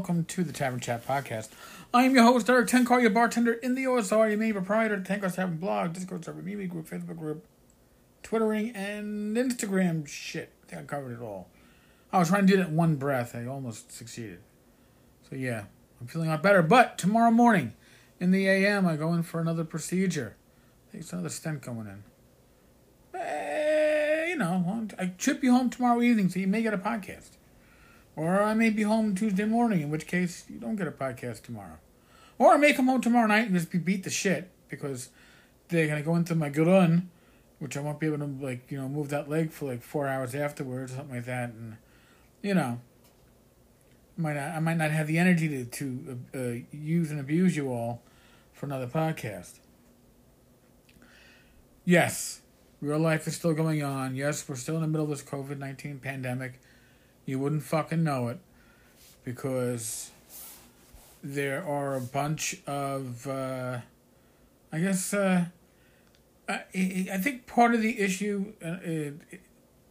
welcome to the Tavern Chat Podcast. I am your host, Erik Tenkar, your bartender in the OSR, your main proprietor of Tenkar's Tavern blog, Discord server, MeWe group, Facebook group, Twittering, and Instagram shit. I think I covered it all. I was trying to do that in one breath. I almost succeeded. So yeah, I'm feeling a lot better. But tomorrow morning, in the AM, I go in for another procedure. I think it's another stent going in. Eh, you know, I should be home tomorrow evening, so you may get a podcast. Or I may be home Tuesday morning, in which case you don't get a podcast tomorrow. Or I may come home tomorrow night and just be beat the shit because they're gonna go into my gurun, which I won't be able to like you know move that leg for like four hours afterwards, something like that, and you know, might not, I might not have the energy to to uh, use and abuse you all for another podcast. Yes, real life is still going on. Yes, we're still in the middle of this COVID nineteen pandemic. You wouldn't fucking know it because there are a bunch of, uh, I guess, uh, I, I think part of the issue, uh, it,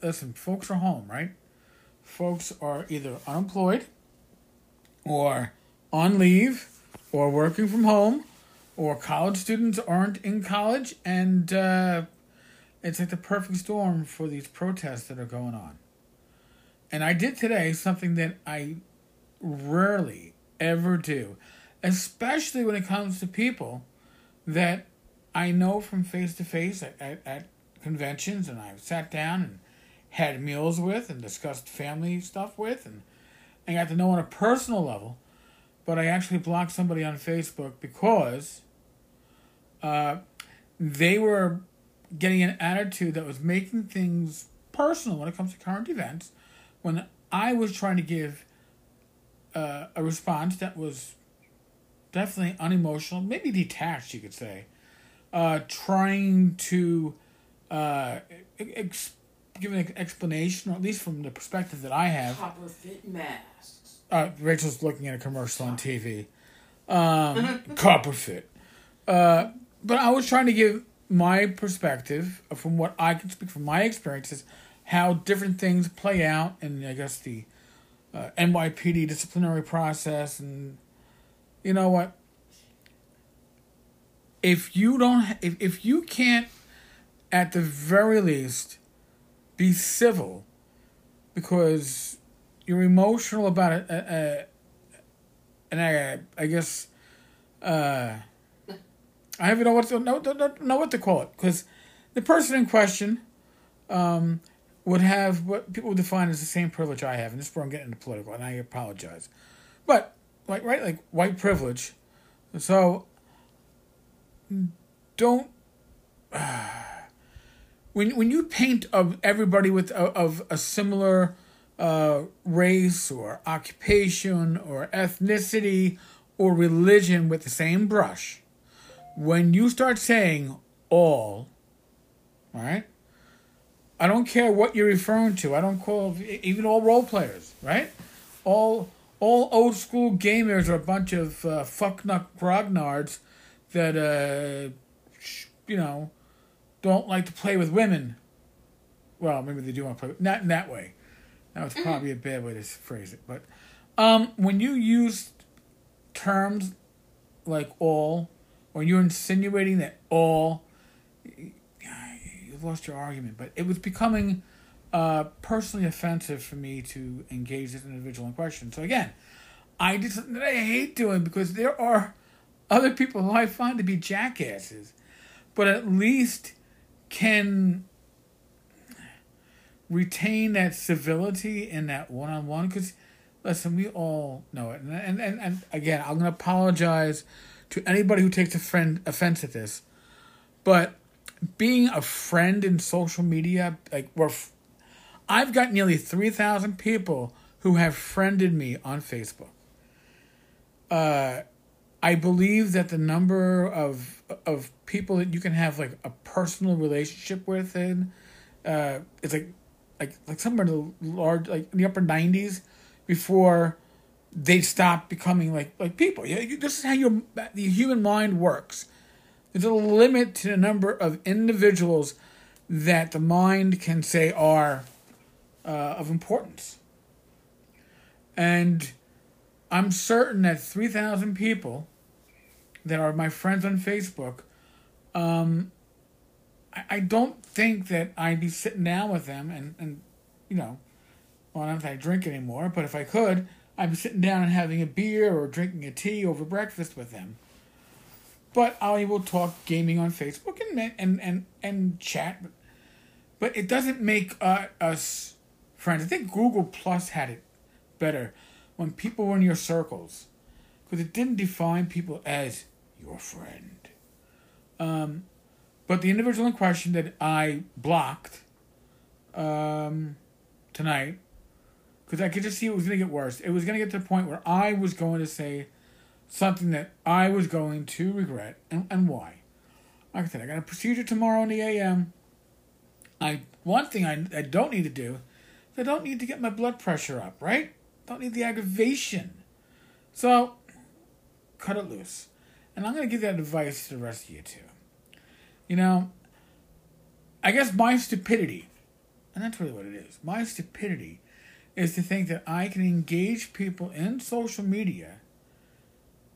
listen, folks are home, right? Folks are either unemployed or on leave or working from home or college students aren't in college and uh, it's like the perfect storm for these protests that are going on. And I did today something that I rarely ever do, especially when it comes to people that I know from face to face at, at, conventions and I've sat down and had meals with and discussed family stuff with and, and got to know on a personal level. But I actually blocked somebody on Facebook because uh, they were getting an attitude that was making things personal when it comes to current events when I was trying to give uh, a response that was definitely unemotional, maybe detached, you could say, uh, trying to uh, ex- give an explanation, or at least from the perspective that I have. Copper fit masks. Uh, Rachel's looking at a commercial on TV. Um, copper fit. Uh, but I was trying to give my perspective from what I can speak from my experiences how different things play out in, I guess, the uh, NYPD disciplinary process. And you know what? If you don't, if, if you can't, at the very least, be civil because you're emotional about it, and I, I guess, uh, I don't even know what to know, know what to call it because the person in question, um, would have what people would define as the same privilege I have, and this is where I'm getting into political, and I apologize. But like right, like white privilege. So don't uh, when when you paint of everybody with of, of a similar uh, race or occupation or ethnicity or religion with the same brush, when you start saying all, all right I don't care what you're referring to. I don't call even all role players, right? All all old school gamers are a bunch of uh, fucknut grognards that uh, you know don't like to play with women. Well, maybe they do want to play, not in that way. That was probably a bad way to phrase it. But um, when you use terms like all, or you're insinuating that all lost your argument, but it was becoming uh, personally offensive for me to engage this individual in question. So again, I did something that I hate doing because there are other people who I find to be jackasses, but at least can retain that civility in that one on one. Because listen, we all know it, and, and and and again, I'm gonna apologize to anybody who takes a friend offense at this, but being a friend in social media, like we're, I've got nearly three thousand people who have friended me on Facebook. Uh, I believe that the number of of people that you can have like a personal relationship with in uh, is like like like somewhere in the large like in the upper nineties before they stop becoming like like people. Yeah, this is how your the human mind works. There's a limit to the number of individuals that the mind can say are uh, of importance. And I'm certain that 3,000 people that are my friends on Facebook, um, I, I don't think that I'd be sitting down with them and, and you know, well, not that I drink anymore, but if I could, I'd be sitting down and having a beer or drinking a tea over breakfast with them. But I will talk gaming on Facebook and and and, and chat. But it doesn't make uh, us friends. I think Google Plus had it better when people were in your circles because it didn't define people as your friend. Um, but the individual in question that I blocked um, tonight, because I could just see it was going to get worse. It was going to get to the point where I was going to say something that I was going to regret, and, and why. Like I said, I got a procedure tomorrow in the AM. I one thing I, I don't need to do I don't need to get my blood pressure up, right? Don't need the aggravation. So, cut it loose. And I'm to give that advice to the rest of you too. You know, I guess my stupidity, and that's really what it is, my stupidity is to think that I can engage people in social media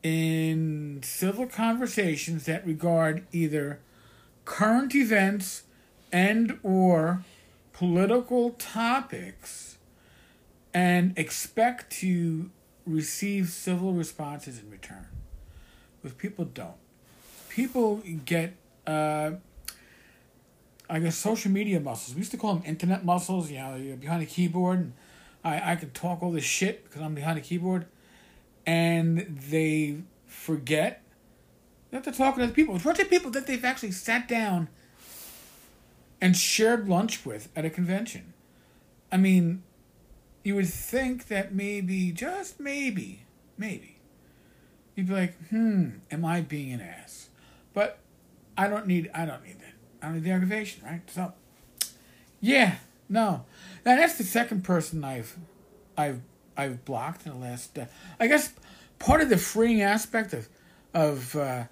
in civil conversations that regard either current events and or political topics and expect to receive civil responses in return. Because people don't. People get, uh, I guess, social media muscles. We used to call them internet muscles. You know, you're behind a keyboard. And I, I can talk all this shit because I'm behind a keyboard. And they forget that they're talking to other people. Bunch of people that they've actually sat down and shared lunch with at a convention. I mean, you would think that maybe, just maybe, maybe, you'd be like, hmm, am I being an ass? But I don't need, I don't need that. I don't need the aggravation, right? So, yeah, no. Now that's the second person I've, I've, I've blocked in the last. Uh, I guess part of the freeing aspect of, of uh,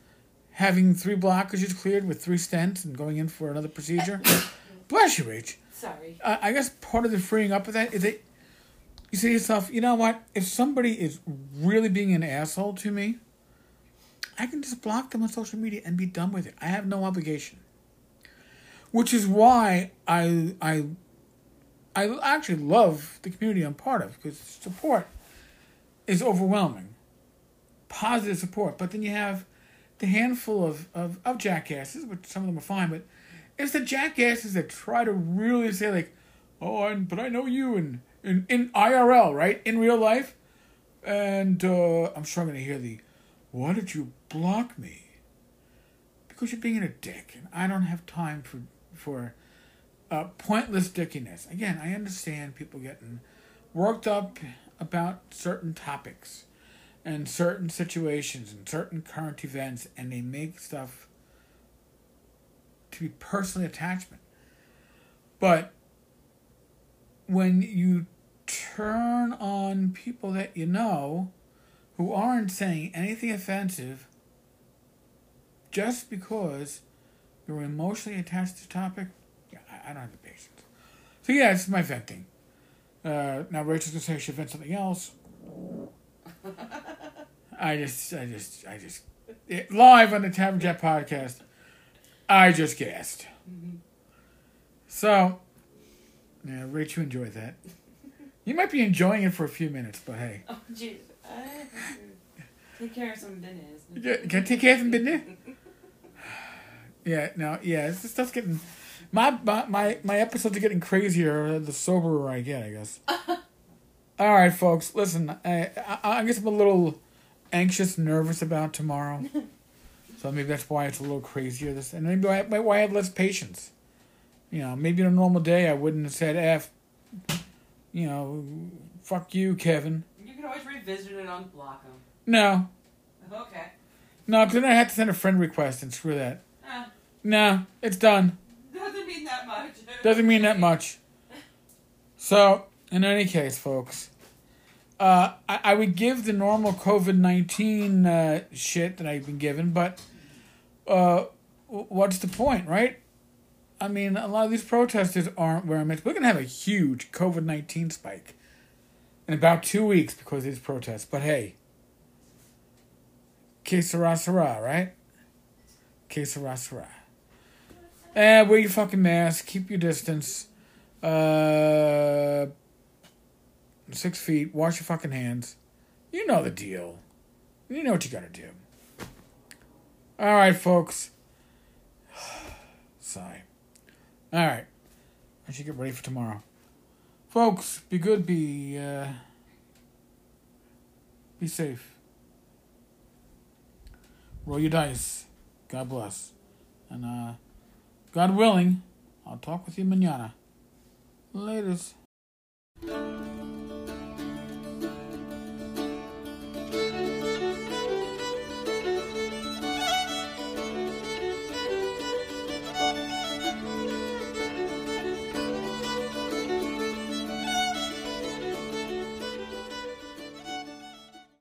having three blockages cleared with three stents and going in for another procedure. Bless you, Rach. Sorry. Uh, I guess part of the freeing up of that is that you say to yourself, you know what? If somebody is really being an asshole to me, I can just block them on social media and be done with it. I have no obligation. Which is why I I I actually love the community I'm part of because support is overwhelming. Positive support, but then you have the handful of, of, of jackasses, which some of them are fine, but it's the jackasses that try to really say like, oh, and, but I know you in, in, in IRL, right? In real life. And uh, I'm going to hear the, why did you block me? Because you're being a dick, and I don't have time for for uh, pointless dickiness. Again, I understand people getting worked up about certain topics and certain situations and certain current events, and they make stuff to be personal attachment. But when you turn on people that you know who aren't saying anything offensive just because you're emotionally attached to the topic, I, don't have the patience. So yeah, it's my venting. Uh, now Rachel's gonna say she vent something else. I just, I just, I just, it, live on the Tavern Chat podcast, I just gassed. Mm-hmm. So, yeah, Rachel enjoyed that. You might be enjoying it for a few minutes, but hey. Oh, jeez. Take care of some business. Yeah, can I take care of some business? yeah, no, yeah, this stuff's getting. My, my, my, my episodes are getting crazier the soberer I get, I guess. All right, folks, listen, I, I, I guess I'm a little anxious, nervous about tomorrow. so maybe that's why it's a little crazier. This and maybe I, why I have less patience. You know, maybe on a normal day I wouldn't have said "f." You know, fuck you, Kevin. You can always revisit it on block them. No. Okay. No, because then I have to send a friend request and screw that. Uh, no, it's done. Doesn't mean that much. Doesn't mean that much. So, in any case, folks, uh, I, I, would give the normal COVID 19 uh, shit that I've been given, but uh, what's the point, right? I mean, a lot of these protesters aren't wearing masks. We're going to have a huge COVID 19 spike. in about two weeks because of these protests. But hey, que sera, sera, right? Que sera, sera. And wear your fucking mask. Keep your distance. Uh, six feet. Wash your fucking hands. You know the deal. You know what you gotta do. All right, folks. Sigh. All right. I should get ready for tomorrow. Folks, be good, be uh, be safe. Roll your dice. God bless. And uh God willing, I'll talk with you manana. Laters.